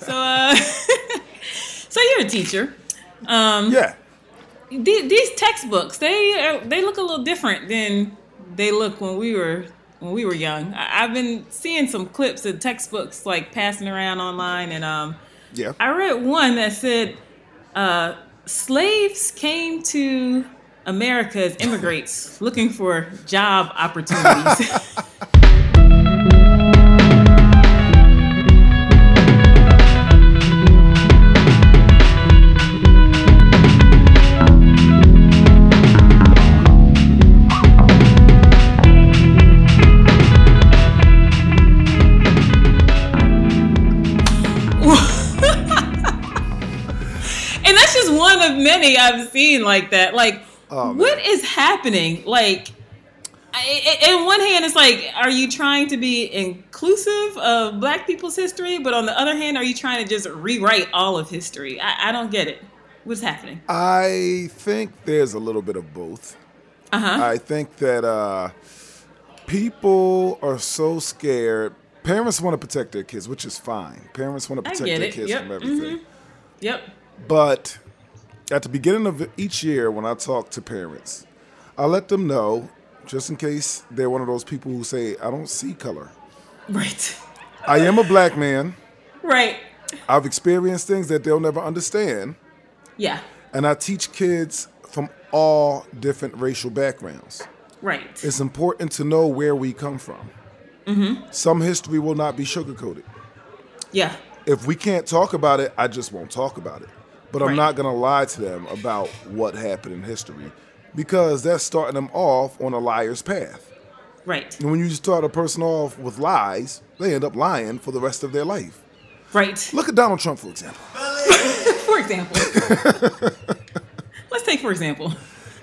So, uh, so you're a teacher. Um, Yeah. the- these textbooks they are, they look a little different than they look when we were when we were young. I, I've been seeing some clips of textbooks like passing around online, and um, Yeah. I read one that said uh, slaves came to America as immigrants looking for job opportunities. many I've seen like that. Like, Oh, what is happening? Like, I, in one hand, it's like, are you trying to be inclusive of Black people's history? But on the other hand, are you trying to just rewrite all of history? I, I don't get it. What's happening? I think there's a little bit of both. Uh huh. I think that uh, people are so scared. Parents want to protect their kids, which is fine. Parents want to protect their it. kids Yep. from everything. Yep. But at the beginning of each year, when I talk to parents, I let them know, just in case they're one of those people who say, I don't see color. Right. I am a black man. Right. I've experienced things that they'll never understand. Yeah. And I teach kids from all different racial backgrounds. Right. It's important to know where we come from. Mm-hmm. Some history will not be sugarcoated. Yeah. If we can't talk about it, I just won't talk about it. But I'm Right. not going to lie to them about what happened in history because that's starting them off on a liar's path. Right. And when you start a person off with lies, they end up lying for the rest of their life. Right. Look at Donald Trump, for example. For example. Let's take for example.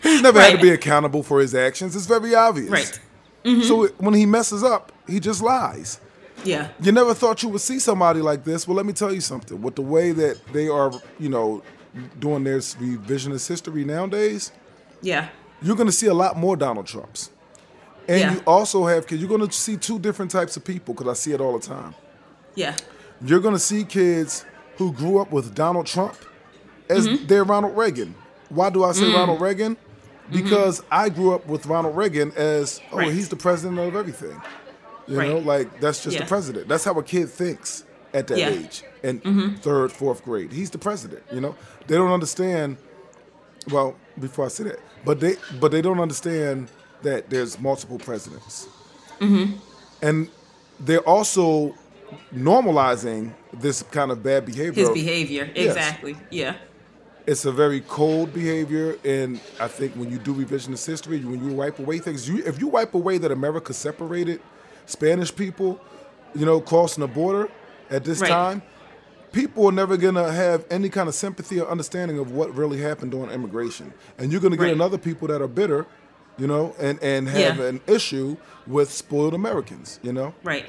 He's never had to be accountable for his actions. It's very obvious. Right. Mm-hmm. So when he messes up, he just lies. Yeah. You never thought you would see somebody like this. Well, let me tell you something. With the way that they are, you know, doing their revisionist history nowadays, Yeah. you're going to see a lot more Donald Trumps. And Yeah. you also have kids. You're going to see two different types of people because I see it all the time. Yeah. You're going to see kids who grew up with Donald Trump as Mm-hmm. their Ronald Reagan. Why do I say Mm. Ronald Reagan? Because I grew up with Ronald Reagan as, oh, Right. he's the president of everything. You Right. know, like that's just Yeah. the president. That's how a kid thinks at that Yeah. Mm-hmm. age, in third, fourth grade. He's the president. You know, they don't understand. Well, before I say that, but they but they don't understand that there's multiple presidents, Mm-hmm. and they're also normalizing this kind of bad behavior. His behavior. Yes. Exactly. Yeah. It's a very cold behavior, and I think when you do revisionist history, when you wipe away things, you, if you wipe away that America separated Spanish people, you know, crossing the border at this Right. time, people are never gonna have any kind of sympathy or understanding of what really happened during immigration, and you're gonna get Right. another people that are bitter, you know, and and have Yeah. an issue with spoiled Americans, you know. Right.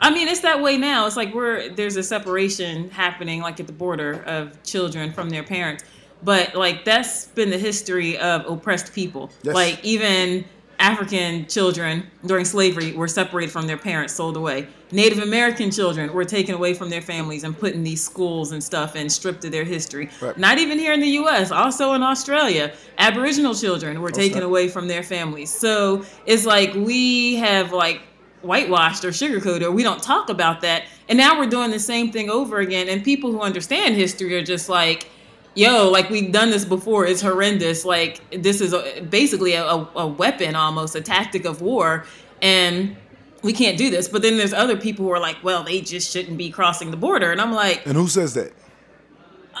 I mean, it's that way now. It's like we're there's a separation happening, like at the border, of children from their parents. But like that's been the history of oppressed people. Yes. Like even African children during slavery were separated from their parents, sold away. Native American children were taken away from their families and put in these schools and stuff and stripped of their history. Right. Not even here in the U.S., also in Australia, Aboriginal children were taken away from their families. So it's like we have like whitewashed or sugarcoated, or we don't talk about that. And now we're doing the same thing over again. And people who understand history are just like, yo, like we've done this before. It's horrendous. Like this is a, basically a, a, weapon, almost a tactic of war. And we can't do this. But then there's other people who are like, well, they just shouldn't be crossing the border. And I'm like, And who says that?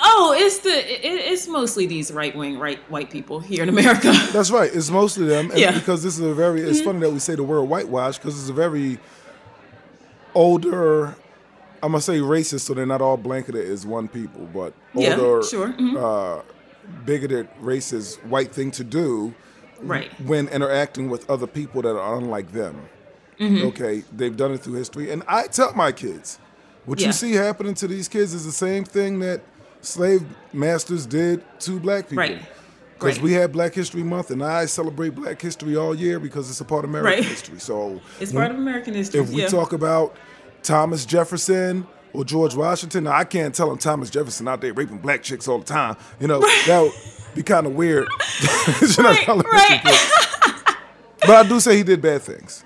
oh, it's the it, it's mostly these right wing, right white people here in America. That's right. It's mostly them. And Yeah. Mm-hmm. Because this is a very, it's funny that we say the word whitewash because it's a very older, I'm going to say racist, so they're not all blanketed as one people, but Yeah, older, sure. Mhm. uh, bigoted, racist, white thing to do right. when interacting with other people that are unlike them. Mm-hmm. Okay, they've done it through history. And I tell my kids, what Yeah. you see happening to these kids is the same thing that slave masters did to black people. Right. Because Right. we have Black History Month, and I celebrate Black History all year because it's a part of American Right. history. So It's when- part of American history. if we yeah. talk about Thomas Jefferson or George Washington. Now, I can't tell him Thomas Jefferson out there raping black chicks all the time. You know, that would be kind of weird. Right, right. but I do say he did bad things.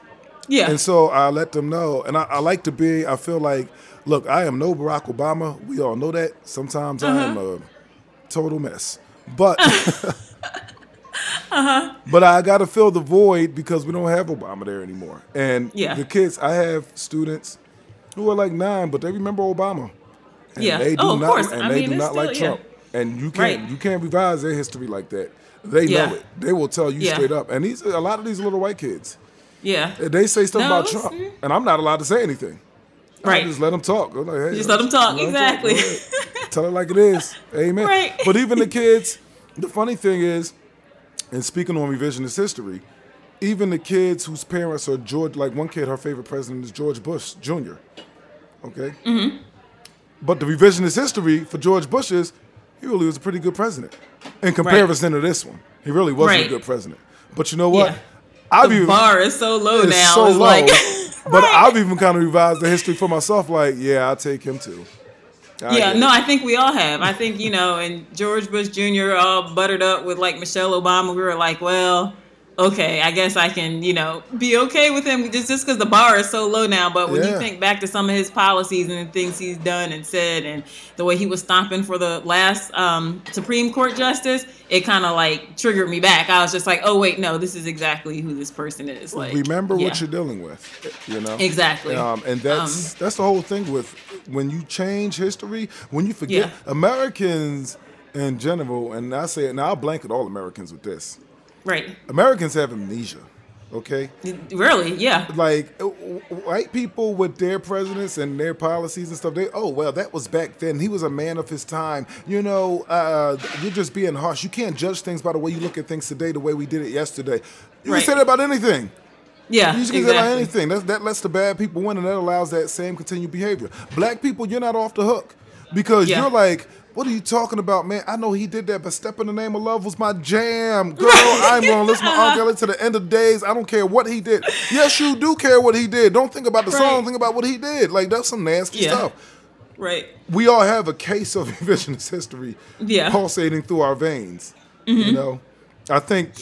Yeah. And so I let them know. And I, I like to be, I feel like, look, I am no Barack Obama. We all know that. Sometimes I am Uh-huh. a total mess. But but I got to fill the void because we don't have Obama there anymore. And Yeah. the kids, I have students who are like nine, but they remember Obama. And Yeah. They do Oh, of not, course. And I they mean, do not like still- yeah. Trump. And you can't Right. you can't revise their history like that. They Yeah. know it. They will tell you Yeah. straight up. And these a lot of these little white kids, yeah. Eh, they say stuff No, about Trump, and I'm not allowed to say anything. I Right. just let them talk. Like, hey, Just let 'em talk, let exactly. Ahead. Tell it like it is. Amen. Right. But even the kids, the funny thing is, and speaking on revisionist history, even the kids whose parents are George, like one kid, her favorite president is George Bush Jr. Okay. Mm-hmm. But the revisionist history for George Bush is he really was a pretty good president in comparison to this one. He really wasn't a good president. But you know what? Yeah. I've The even bar is so low it's now. so it's low. like, but Right. I've even kind of revised the history for myself. Like, yeah, I'll take him too. I yeah, no. I think we all have. I think you know, and George Bush Jr. all buttered up with like Michelle Obama. We were like, well, okay, I guess I can, you know, be okay with him just just because the bar is so low now. But when Yeah. you think back to some of his policies and the things he's done and said, and the way he was stomping for the last um, Supreme Court justice, it kind of like triggered me back. I was just like, oh wait, no, this is exactly who this person is. Like, remember yeah. what you're dealing with. You know Exactly. Um, and that's that's the whole thing with when you change history, when you forget Yeah. Americans in general, and I say it now, I'll blanket all Americans with this. Right? Americans have amnesia. Okay. Really? Yeah. like uh, white people with their presidents and their policies and stuff they oh well that was back then he was a man of his time you know uh, you're just being harsh you can't judge things by the way you look at things today the way we did it yesterday you Right. can say that about anything Yeah. you just can say that about anything that, that lets the bad people win and that allows that same continued behavior black people you're not off the hook because Yeah. you're like what are you talking about, man? I know he did that, but Step in the Name of Love was my jam, girl. I'm gonna listen to R. Kelly to the end of days. I don't care what he did. Yes, you do care what he did. Don't think about the song, think about what he did. Like that's some nasty Yeah. stuff. Right. We all have a case of revisionist history Yeah. pulsating through our veins. You mm-hmm. know? I think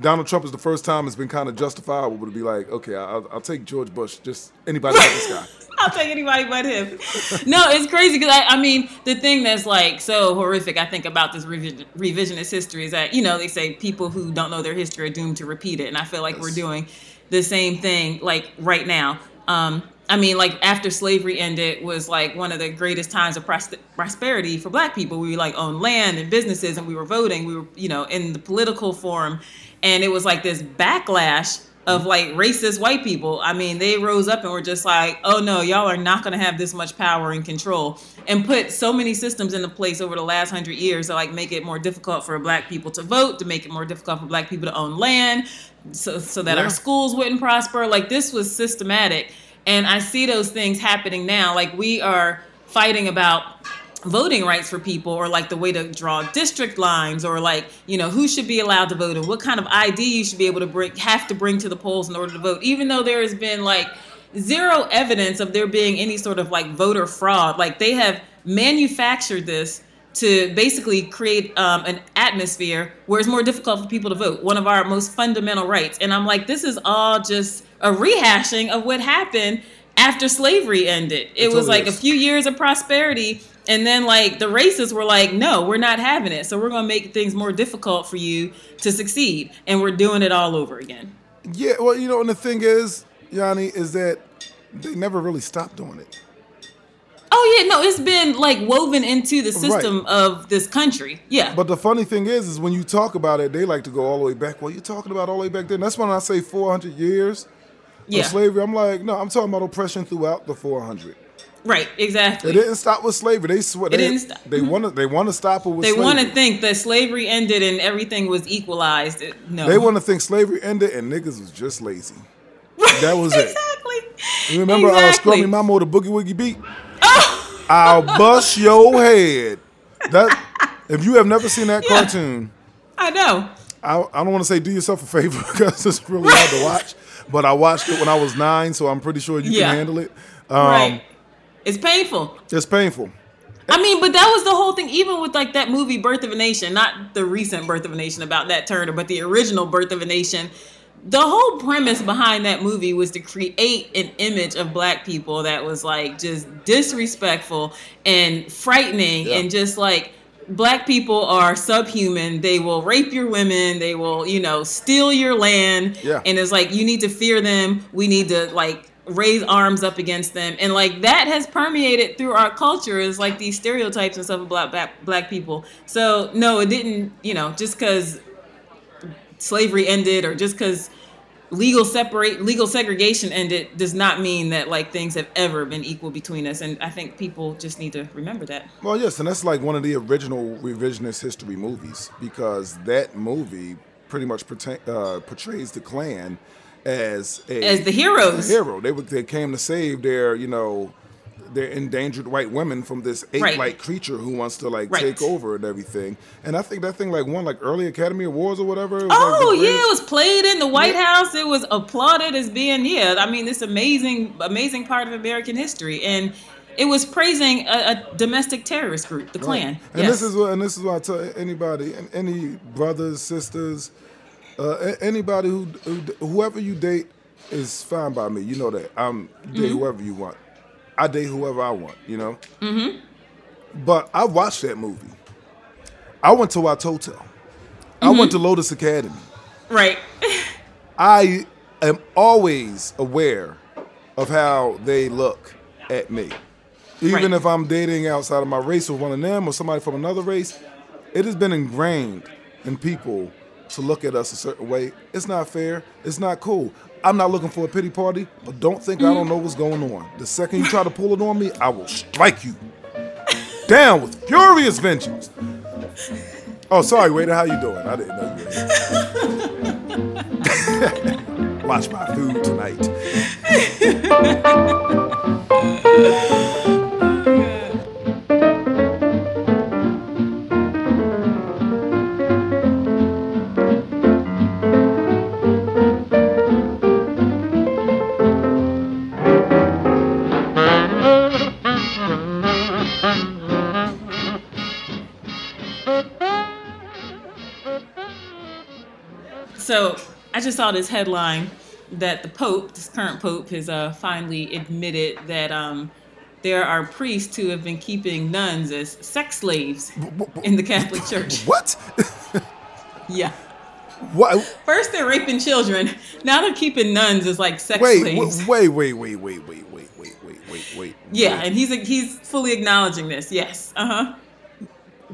Donald Trump is the first time it's been kind of justifiable to be like, okay, I'll, I'll take George Bush, just anybody but this guy. I'll take anybody but him. No, it's crazy because I, I mean, the thing that's like so horrific, I think, about this revision, revisionist history is that, you know, they say people who don't know their history are doomed to repeat it. And I feel like we're doing the same thing, like right now. Um, I mean, like after slavery ended was like one of the greatest times of pros- prosperity for black people. We like owned land and businesses and we were voting. We were, you know, in the political forum. And it was like this backlash of like racist white people. I mean, they rose up and were just like, oh no, y'all are not going to have this much power and control. And put so many systems into place over the last hundred years to like make it more difficult for black people to vote, to make it more difficult for black people to own land, so, so that Yeah. our schools wouldn't prosper. Like this was systematic. And I see those things happening now. Like we are fighting about voting rights for people or like the way to draw district lines or like you know who should be allowed to vote and what kind of id you should be able to bring have to bring to the polls in order to vote even though there has been like zero evidence of there being any sort of like voter fraud. Like they have manufactured this to basically create um, an atmosphere where it's more difficult for people to vote one of our most fundamental rights. And i'm like this is all just a rehashing of what happened after slavery ended. It, was totally like a few years of prosperity and then like the racists were like no we're not having it so we're going to make things more difficult for you to succeed and we're doing it all over again Yeah, well, you know, and the thing is, Yanni, is that they never really stopped doing it. oh yeah no it's been like woven into the system of this country yeah But the funny thing is, is when you talk about it, they like to go all the way back. Well, you're talking about all the way back then. That's when I say 400 years yeah of slavery. I'm like, no, I'm talking about oppression throughout the 400. Right exactly It didn't stop with slavery. They swear It they, didn't stop. They want to. They want to stop it with. they want to think that slavery ended and everything was equalized no They want to think slavery ended and niggas was just lazy. That was it. exactly You remember uh, exactly. Scrummy Mama the Boogie Woogie beat? Oh. I'll bust your head. That if you have never seen that Yeah. cartoon, i know I, I don't want to say do yourself a favor because it's really hard to watch. But I watched it when I was nine, so I'm pretty sure you Yeah. can handle it. Um, right It's painful. It's painful. I mean, but that was the whole thing. Even with like that movie Birth of a Nation, not the recent Birth of a Nation about Nat Turner, but the original Birth of a Nation. The whole premise behind that movie was to create an image of black people that was like just disrespectful and frightening Yeah. and just like black people are subhuman. They will rape your women. They will, you know, steal your land. Yeah. And it's like you need to fear them. We need to like raise arms up against them. And like that has permeated through our culture is like these stereotypes and stuff of black black, people. So no, it didn't, you know, just cuz slavery ended or just cuz legal separate legal segregation ended does not mean that like things have ever been equal between us and I think people just need to remember that. Well, yes, and that's like one of the original revisionist history movies because that movie pretty much pertain, uh, portrays the Klan as a As the heroes. hero. They they came to save their you know their endangered white women from this ape-like Right. creature who wants to like Right. take over and everything. And I think that thing like won like early Academy Awards or whatever. Was, like, Oh yeah, it was played in the White Yeah. House. It was applauded as being yeah. I mean, this amazing, amazing part of American history, and it was praising a, a domestic terrorist group, the Klan. And yes. this is what and this is what I tell anybody, and any brothers, sisters, uh, anybody who, who whoever you date is fine by me. You know that I'm date Mm-hmm. whoever you want. I date whoever I want. You know. Mm-hmm. But I watched that movie. I went to Watoto. I went Mm-hmm. to Lotus Academy. right. I am always aware of how they look at me. Even Right. if I'm dating outside of my race with one of them or somebody from another race, it has been ingrained in people to look at us a certain way. It's not fair. It's not cool. I'm not looking for a pity party, but don't think I don't know what's going on. The second you try to pull it on me, I will strike you down with furious vengeance. Oh, sorry, waiter. How you doing? I didn't know you were here. Watch my food tonight. So I just saw this headline that the Pope, this current Pope, has uh, finally admitted that um, there are priests who have been keeping nuns as sex slaves in the Catholic Church. What? Yeah. what? First they're raping children. Now they're keeping nuns as like sex Wait, slaves. wait, wait, wait, wait, wait, wait, wait, wait, wait, wait. Yeah, wait. and he's he's fully acknowledging this. Yes. Uh huh.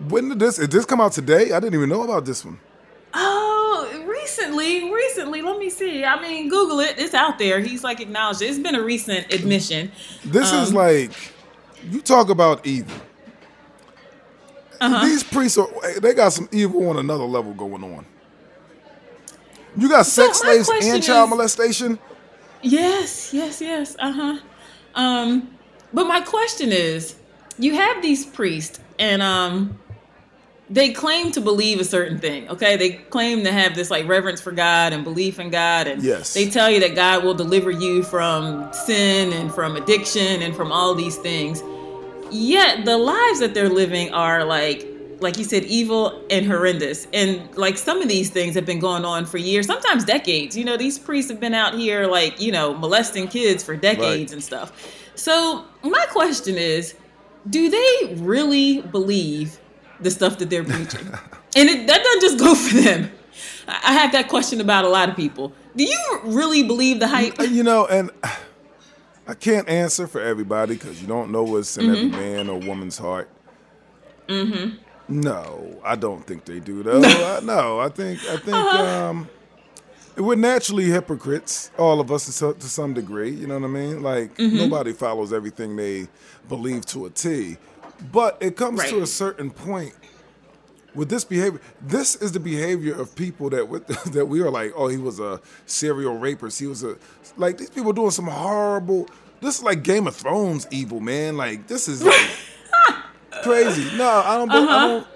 When did this? Did this come out today? I didn't even know about this one. Oh, recently, recently. Let me see. I mean, Google it. It's out there. He's like acknowledged. it. It's been a recent admission. This is Um, like, you talk about evil. Uh-huh. These priests are, they got some evil on another level going on. You got sex my slaves and child is- molestation? Yes, yes, yes. Uh huh. Um, but my question is, you have these priests, and um, they claim to believe a certain thing. Okay, they claim to have this like reverence for God and belief in God, and Yes. they tell you that God will deliver you from sin and from addiction and from all these things. Yet the lives that they're living are like like you said evil and horrendous and like some of these things have been going on for years sometimes decades you know these priests have been out here like you know molesting kids for decades and stuff so my question is do they really believe the stuff that they're preaching and it, that doesn't just go for them i have that question about a lot of people do you really believe the hype You know, and I can't answer for everybody because you don't know what's in Mm-hmm. every man or woman's heart. Mm-hmm. No, I don't think they do though. I, no, I think I think Uh-huh. um, we're naturally hypocrites, all of us to, to some degree. You know what I mean? Like Mm-hmm. nobody follows everything they believe to a T, but it comes to a certain point with this behavior, this is the behavior of people that with, that we are like, oh, he was a serial rapist. He was a like these people doing some horrible. This is like Game of Thrones evil, man. Like this is like, crazy. No, I don't. Uh-huh. I don't.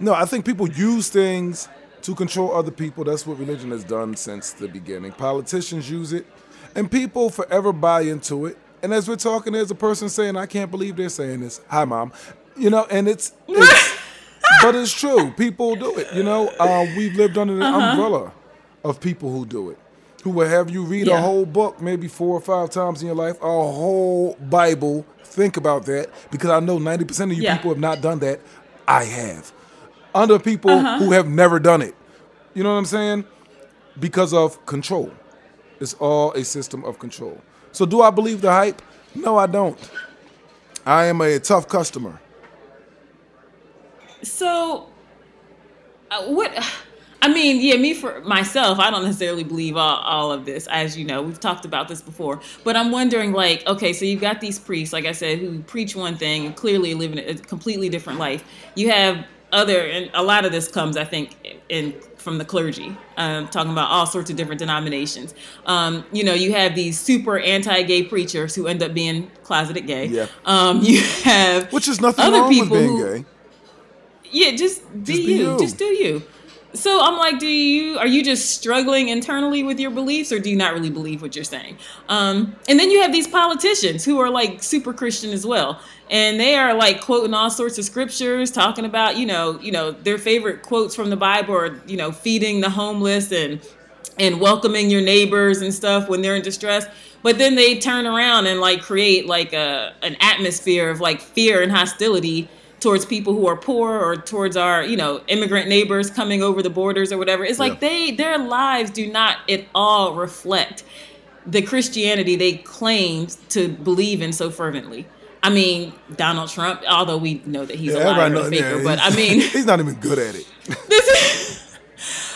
No, I think people use things to control other people. That's what religion has done since the beginning. Politicians use it, and people forever buy into it And as we're talking, there's a person saying, "I can't believe they're saying this." Hi, mom. You know, and it's, it's but it's true. People do it. You know, uh, we've lived under the Uh-huh. umbrella of people who do it, who will have you read a whole book maybe four or five times in your life, a whole Bible. Think about that, because I know ninety percent of you Yeah. people have not done that. I have. Under people Uh-huh. who have never done it. You know what I'm saying? Because of control. It's all a system of control. So do I believe the hype? No, I don't. I am a tough customer. So, uh, what? I mean, yeah, me for myself, I don't necessarily believe all, all of this, as you know, we've talked about this before. But I'm wondering, like, okay, so you've got these priests, like I said, who preach one thing and clearly living a completely different life. You have other, and a lot of this comes, I think, in from the clergy, um, talking about all sorts of different denominations. Um, you know, you have these super anti-gay preachers who end up being closeted gay. Yeah. Um, you have Which is nothing other wrong with being who, gay. yeah, just Just be you. you. Just do you. So I'm like, do you are you just struggling internally with your beliefs, or do you not really believe what you're saying? Um, and then you have these politicians who are like super Christian as well, and they are like quoting all sorts of scriptures, talking about you know you know their favorite quotes from the Bible, or you know feeding the homeless and and welcoming your neighbors and stuff when they're in distress. But then they turn around and like create like a an atmosphere of like fear and hostility towards people who are poor or towards our you know immigrant neighbors coming over the borders or whatever. It's like Yeah. they their lives do not at all reflect the Christianity they claimed to believe in so fervently. I mean, Donald Trump, although we know that he's a liar and a faker, yeah, but I mean, he's not even good at it. this is,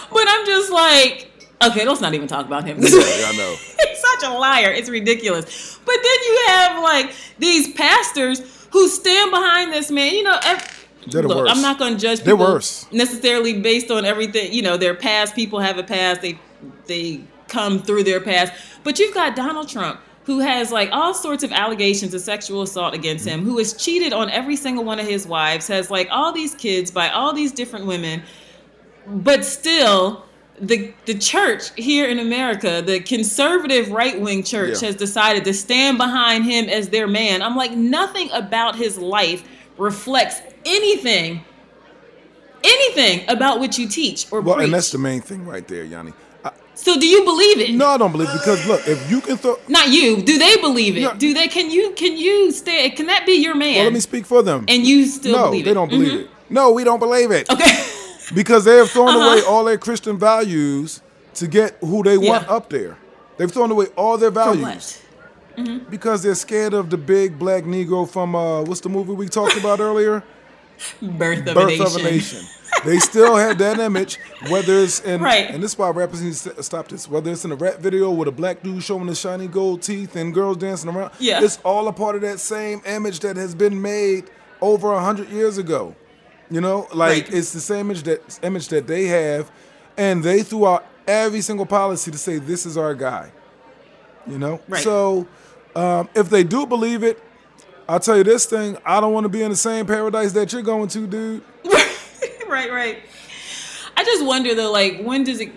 but I'm just like, okay, let's not even talk about him. yeah, I know. He's such a liar. It's ridiculous. But then you have like these pastors who stand behind this man. You know, ev- They're the look, worst. I'm not going to judge They're worse. necessarily based on everything. You know, their past. People have a past. They they come through their past. But you've got Donald Trump. Who has like all sorts of allegations of sexual assault against him, who has cheated on every single one of his wives, has like all these kids by all these different women, but still the the church here in America, the conservative right wing church Yeah. has decided to stand behind him as their man. I'm like nothing about his life reflects anything anything about what you teach or Well, preach. and that's the main thing right there, Yanni. So do you believe it? no, I don't believe it because look, if you can throw, Not you. Do they believe it? Yeah. Do they can you can you stay can that be your man? well, let me speak for them. and you still no, believe they it? don't believe Mhm. it. No, we don't believe it Okay. because they have thrown Uh-huh. away all their Christian values to get who they want Yeah. up there. They've thrown away all their values what? because they're scared of the big black Negro from uh, what's the movie we talked about earlier? Birth of a nation. of a Nation. They still have that image, whether it's in Right. and this is why rappers need to stop this. Whether it's in a rap video with a black dude showing the shiny gold teeth and girls dancing around, Yeah. it's all a part of that same image that has been made over a hundred years ago. You know, like Right. it's the same image that image that they have, and they threw out every single policy to say this is our guy. You know, Right. so um, if they do believe it, I'll tell you this thing: I don't want to be in the same paradise that you're going to, dude. Right, right. I just wonder though, like, when does it?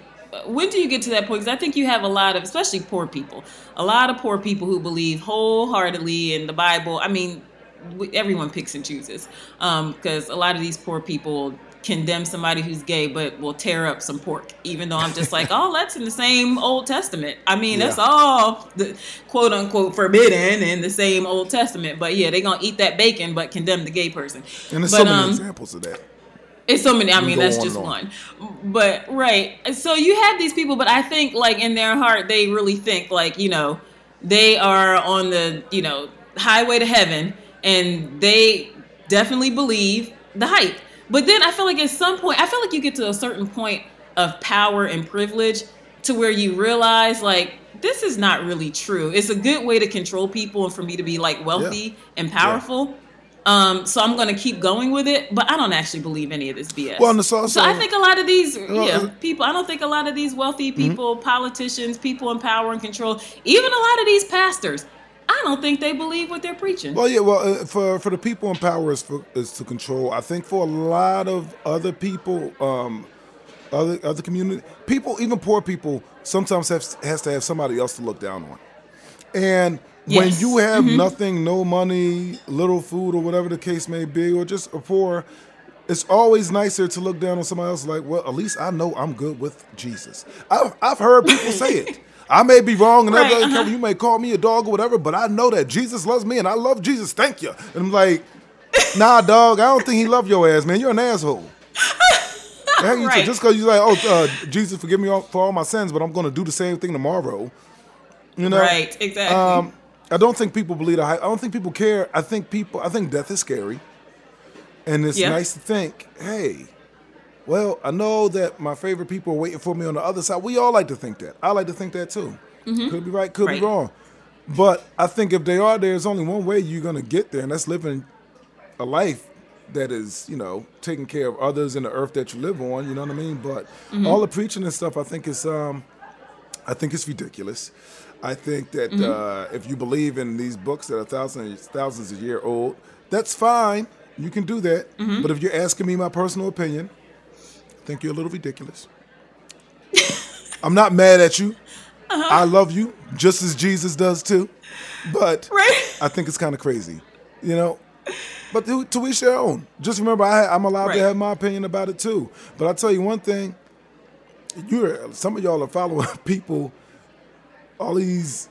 When do you get to that point? Because I think you have a lot of, especially poor people, a lot of poor people who believe wholeheartedly in the Bible. I mean, everyone picks and chooses, because a lot of these poor people condemn somebody who's gay, but will tear up some pork, even though I'm just like, oh, that's in the same Old Testament. I mean, that's all the quote unquote forbidden in the same Old Testament. But yeah, they're gonna eat that bacon, but condemn the gay person. And there's but, so many um, examples of that. It's so many. I mean, that's just on. one. But right. So you have these people, but I think like in their heart, they really think like you know, they are on the you know highway to heaven, and they definitely believe the hype. But then I feel like at some point, I feel like you get to a certain point of power and privilege to where you realize like this is not really true. It's a good way to control people and for me to be like wealthy and powerful. Um, so I'm gonna keep going with it, but I don't actually believe any of this BS. Well, also- so I think a lot of these, Well, yeah, uh, people. I don't think a lot of these wealthy Mm-hmm. people, politicians, people in power and control, even a lot of these pastors, I don't think they believe what they're preaching. Well, yeah. Well, uh, for for the people in power is for, is to control. I think for a lot of other people, um, other other community people, even poor people, sometimes have, has to have somebody else to look down on. And When you have nothing, no money, little food, or whatever the case may be, or just a poor, it's always nicer to look down on somebody else like, well, at least I know I'm good with Jesus. I've, I've heard people say it. I may be wrong and Right, uh-huh. you may call me a dog or whatever, but I know that Jesus loves me and I love Jesus. Thank you. And I'm like, nah, dog, I don't think he love your ass, man. You're an asshole. The heck you Right. Just because you're like, oh, uh, Jesus, forgive me all, for all my sins, but I'm going to do the same thing tomorrow. You know, Right, exactly. um, I don't think people believe the hype. I don't think people care. I think people. I think death is scary, and it's Yeah. nice to think, hey, well, I know that my favorite people are waiting for me on the other side. We all like to think that. I like to think that too. Could be right, could Mm-hmm. Right. be wrong, but I think if they are, there, there's only one way you're gonna get there, and that's living a life that is, you know, taking care of others in the earth that you live on. You know what I mean? But Mm-hmm. all the preaching and stuff, I think is, um, I think it's ridiculous. I think that Mm-hmm. uh, if you believe in these books that are thousands, thousands of year old, that's fine. You can do that. Mm-hmm. But if you're asking me my personal opinion, I think you're a little ridiculous. I'm not mad at you. Uh-huh. I love you just as Jesus does too. But Right. I think it's kind of crazy, you know. But to, to each their own. Just remember, I, I'm allowed Right. to have my opinion about it too. But I'll tell you one thing: you're some of y'all are following people, all these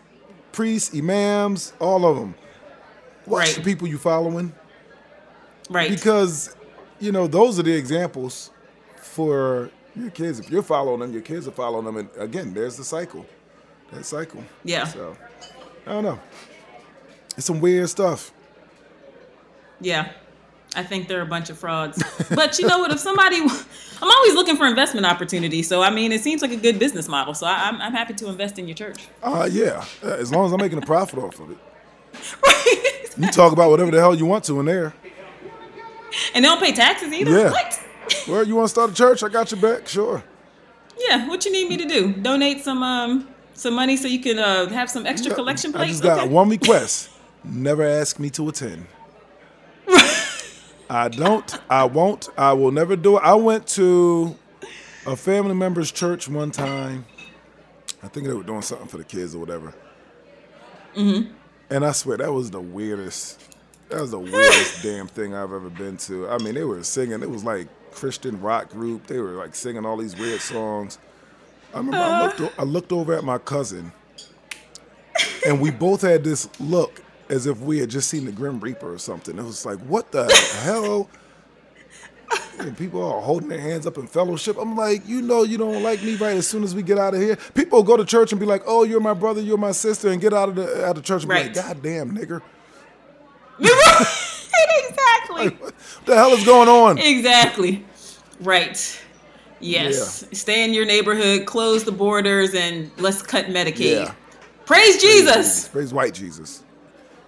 priests, imams, all of them. Watch Right. the people you following right. because you know those are the examples for your kids. If you're following them, your kids are following them, and again, there's the cycle. That cycle. Yeah. So I don't know. It's some weird stuff. Yeah. I think they're a bunch of frauds. But you know what? If somebody, I'm always looking for investment opportunities. So, I mean, it seems like a good business model. So, I, I'm, I'm happy to invest in your church. Uh, yeah, uh, as long as I'm making a profit off of it. Right. You talk about whatever the hell you want to in there. And they don't pay taxes either. Yeah. What? Well, you want to start a church? I got your back. Sure. Yeah. What you need me to do? Donate some um some money so you can uh, have some extra collection plates. I just got Okay. one request. Never ask me to attend. I don't. I won't. I will never do it. I went to a family member's church one time. I think they were doing something for the kids or whatever. Mm-hmm. And I swear that was the weirdest. That was the weirdest damn thing I've ever been to. I mean, they were singing. It was like Christian rock group. They were like singing all these weird songs. I remember I looked. I looked over at my cousin, and we both had this look as if we had just seen the Grim Reaper or something. It was like, what the hell? And people are holding their hands up in fellowship. I'm like, you know, you don't like me right as soon as we get out of here. People go to church and be like, oh, you're my brother, you're my sister, and get out of the out of church and be Right. like, God damn, nigger. exactly. What the hell is going on? Exactly. Right. Yes. Stay in your neighborhood, close the borders, and let's cut Medicaid. Yeah. Praise Jesus. Praise white Jesus.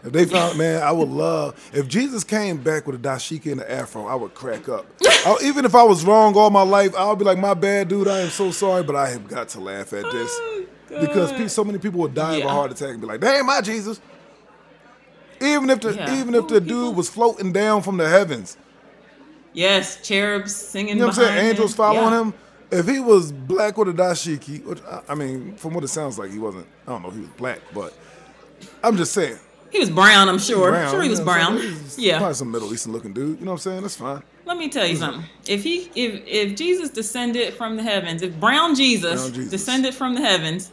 If they found, man, I would love if Jesus came back with a dashiki and an afro, I would crack up. I- even if I was wrong all my life, I would be like, my bad, dude. I am so sorry, but I have got to laugh at this Oh, because so many people would die of a heart attack and be like, "Damn, my Jesus." Even if the Yeah. even if the dude people- was floating down from the heavens, Yes, cherubs singing. you know what I'm saying? Angels him. following Yeah. him. If he was black with a dashiki, which I- I mean, from what it sounds like, he wasn't. I don't know if he was black, but I'm just saying. He was brown, I'm sure. brown, sure he you was know brown. He's Yeah. Probably some Middle Eastern looking dude. You know what I'm saying? That's fine. Let me tell you something. If he if if Jesus descended from the heavens, if brown Jesus, Brown Jesus. descended from the heavens,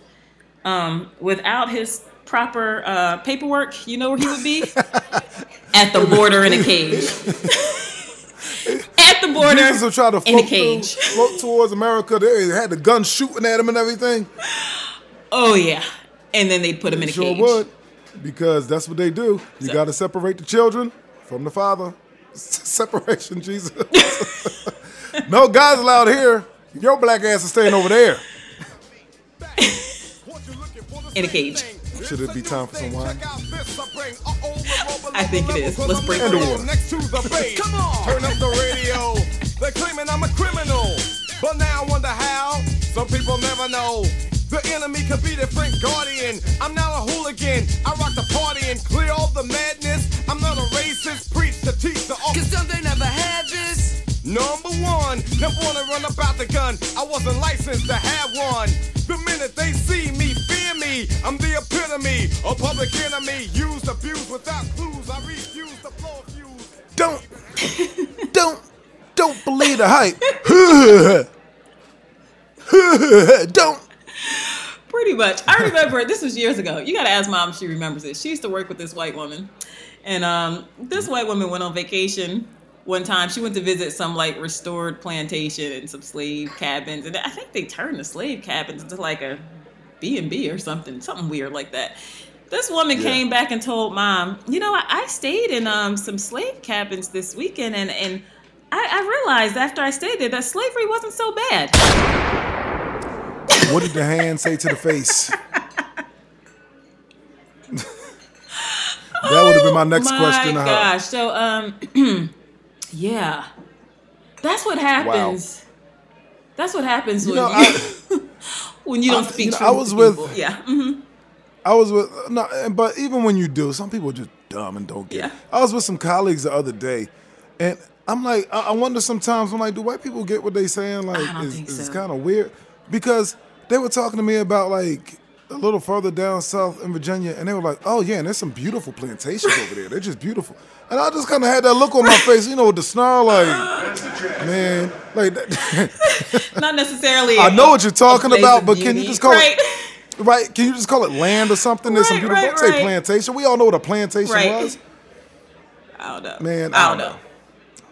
um, without his proper uh, paperwork, you know where he would be? At the border in a cage. At the border Jesus will try to in a float, through, cage. float towards America. They had the gun shooting at him and everything. Oh yeah. And then they'd put him in a Sure cage. would, because that's what they do. You got to separate the children from the father. Separation, Jesus. no guys allowed here. Your black ass is staying over there. In a cage. Should it be time for some wine? I think it is. Let's break And the the water. water. Next to the bass. Come on. Turn up the radio. They're claiming I'm a criminal. But now I wonder how. Some people never know. The enemy could be the Frank Guardian. I'm not a hooligan. I rock the party and clear all the madness. I'm not a racist. Preach to teach the Cause some they never had this. Number one, never wanna run about the gun. I wasn't licensed to have one. The minute they see me, fear me. I'm the epitome of public enemy. Used, abused without clues. I refuse to blow a fuse. Don't, don't, don't believe the hype. don't. Pretty much. I remember this was years ago. You got to ask mom if she remembers it. She used to work with this white woman, and um, this white woman went on vacation one time. She went to visit some like restored plantation and some slave cabins, and I think they turned the slave cabins into like a B and B or something, something weird like that. This woman Yeah. came back and told mom, you know, I, I stayed in um, some slave cabins this weekend, and and I, I realized after I stayed there that slavery wasn't so bad. What did the hand say to the face? that would have been my next my question her. gosh. So um yeah. That's what happens. That's what happens You when know, you, I, when you don't I- speak you know, truth I was with-. Yeah. mhm. I was with no, but even when you do, some people are just dumb and don't get. it. I was with some colleagues the other day, and I'm like, I, I wonder sometimes. I'm like, do white people get what they saying? Like, I don't is, think is so. kind of weird because they were talking to me about like a little further down south in Virginia, and they were like, oh yeah, and there's some beautiful plantations over there. They're just beautiful, and I just kind of had that look on my face, you know, with the snarl, like, man, like. That, Not necessarily I know what you're talking about, but can you just call it- right. Right? Can you just call it land or something? There's some beautiful. right, say right. plantation. We all know what a plantation Right. was. I don't know. Man, I don't know.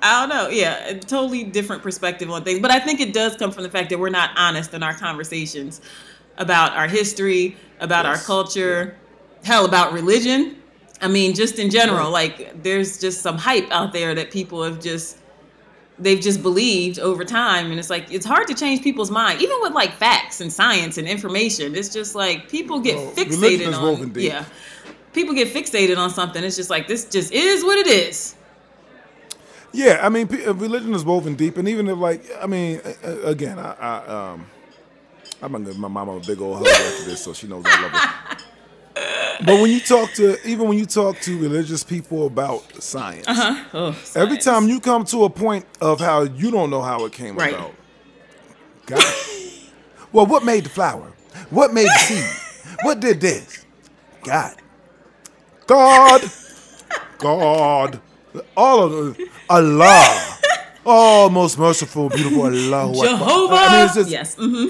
I don't know. Yeah, a totally different perspective on things. But I think it does come from the fact that we're not honest in our conversations about our history, about our Yes. culture, hell, about religion. I mean, just in general, like there's just some hype out there that people have just they've just believed over time and it's like it's hard to change people's mind even with like facts and science and information it's just like people get Well, fixated on yeah people get fixated on something it's just like this just is what it is Yeah, I mean, uh, religion is woven deep, and even if like, I mean, again, I, I um, I'm gonna give my mama a big old hug after this, so she knows I love her. But when you talk to, even when you talk to religious people about science, oh, every time you come to a point of how you don't know how it came Right. about, God. well, what made the flower? What made the seed? What did this? God. God. God. All of the Allah. Oh, most merciful, beautiful Allah. jehovah I mean, it's just yes hmm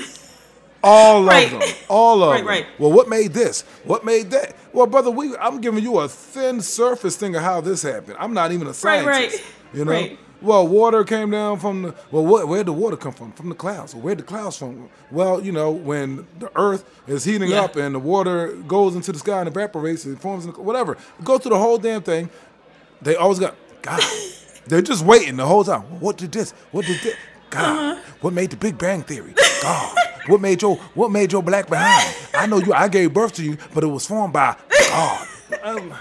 all Right. of them. All of Right, them. right. Well, what made this? What made that? Well, brother, we I'm giving you a thin surface thing of how this happened. I'm not even a scientist. right. right. You know? Right. Well, water came down from the well, what, where'd the water come from? From the clouds. Well, where'd the clouds from? Well, you know, when the earth is heating Yeah. up and the water goes into the sky and evaporates, it forms in the, whatever. Go through the whole damn thing. They always got God. They're just waiting the whole time. What did this? What did this? God. What made the Big Bang Theory? God. What made your What made your black behind? I know you. I gave birth to you, but it was formed by God. Um,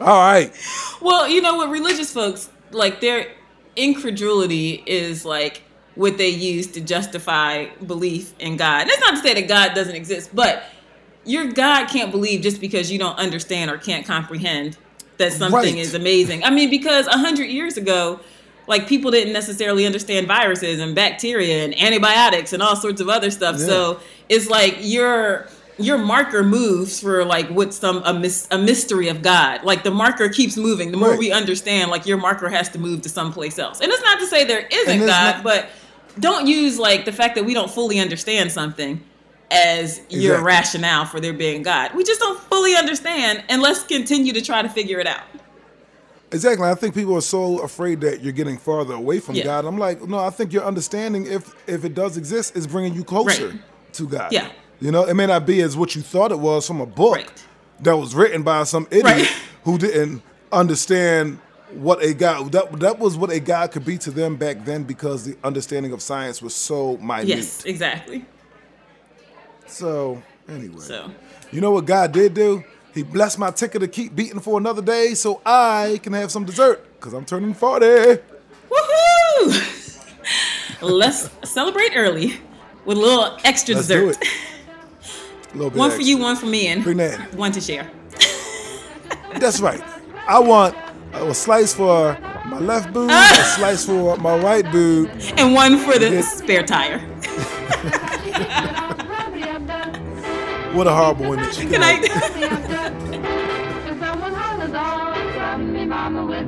all right. well you know what religious folks like their incredulity is like what they use to justify belief in god And that's not to say that god doesn't exist but your god can't believe just because you don't understand or can't comprehend that something Right. is amazing i mean because a hundred years ago like people didn't necessarily understand viruses and bacteria and antibiotics and all sorts of other stuff Yeah. so it's like your your marker moves for like what's some a, mis- a mystery of god like the marker keeps moving the more Right. we understand like your marker has to move to someplace else and it's not to say there isn't god not- but don't use like the fact that we don't fully understand something as your rationale for there being god we just don't fully understand and let's continue to try to figure it out Exactly. I think people are so afraid that you're getting farther away from Yeah. God. I'm like, no, I think your understanding, if if it does exist, is bringing you closer Right. to God. Yeah. You know, it may not be as what you thought it was from a book Right. that was written by some idiot Right. who didn't understand what a God that that was what a God could be to them back then because the understanding of science was so minute. yes exactly So anyway. so You know what God did do? He blessed my ticket to keep beating for another day so I can have some dessert because I'm turning 40. Woohoo! Let's celebrate early with a little extra Let's dessert. do it. A little bit One for you, one for me, and one to share. That's right. I want a slice for my left boob, a ah! slice for my right boob. And one for the Yes. spare tire.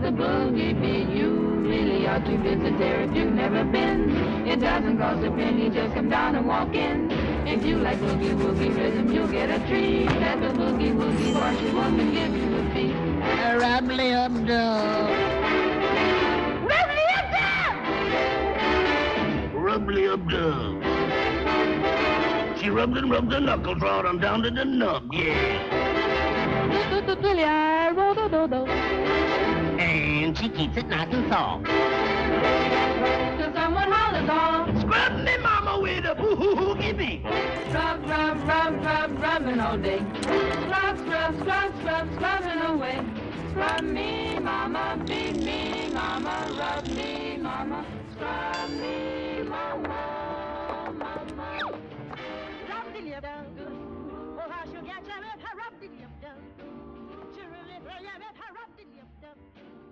the boogie beat. You really ought to visit there if you've never been. It doesn't cost a penny, just come down and walk in. If you like boogie woogie rhythm, you'll get a treat. Let the boogie woogie wash your woman give you a beat. Rubbly up dub. Rubbly up dub! Rubbly up dub. She rubbed and rubbed her knuckles right on down to the nub, yeah. And she keeps it nice and soft. Till someone hollers on. Scrub me mama with a boo-hoo-hoo beat. Scrub, rub, rub, rub, rubbing all day. Scrub, scrub, scrub, scrub, scrubbing away. Scrub me, mama, beat me, mama, rub me, mama, scrub me, mama, Jerry, Jerry, Jerry, Jerry, Jerry, Jerry, Jerry, Jerry, Jerry,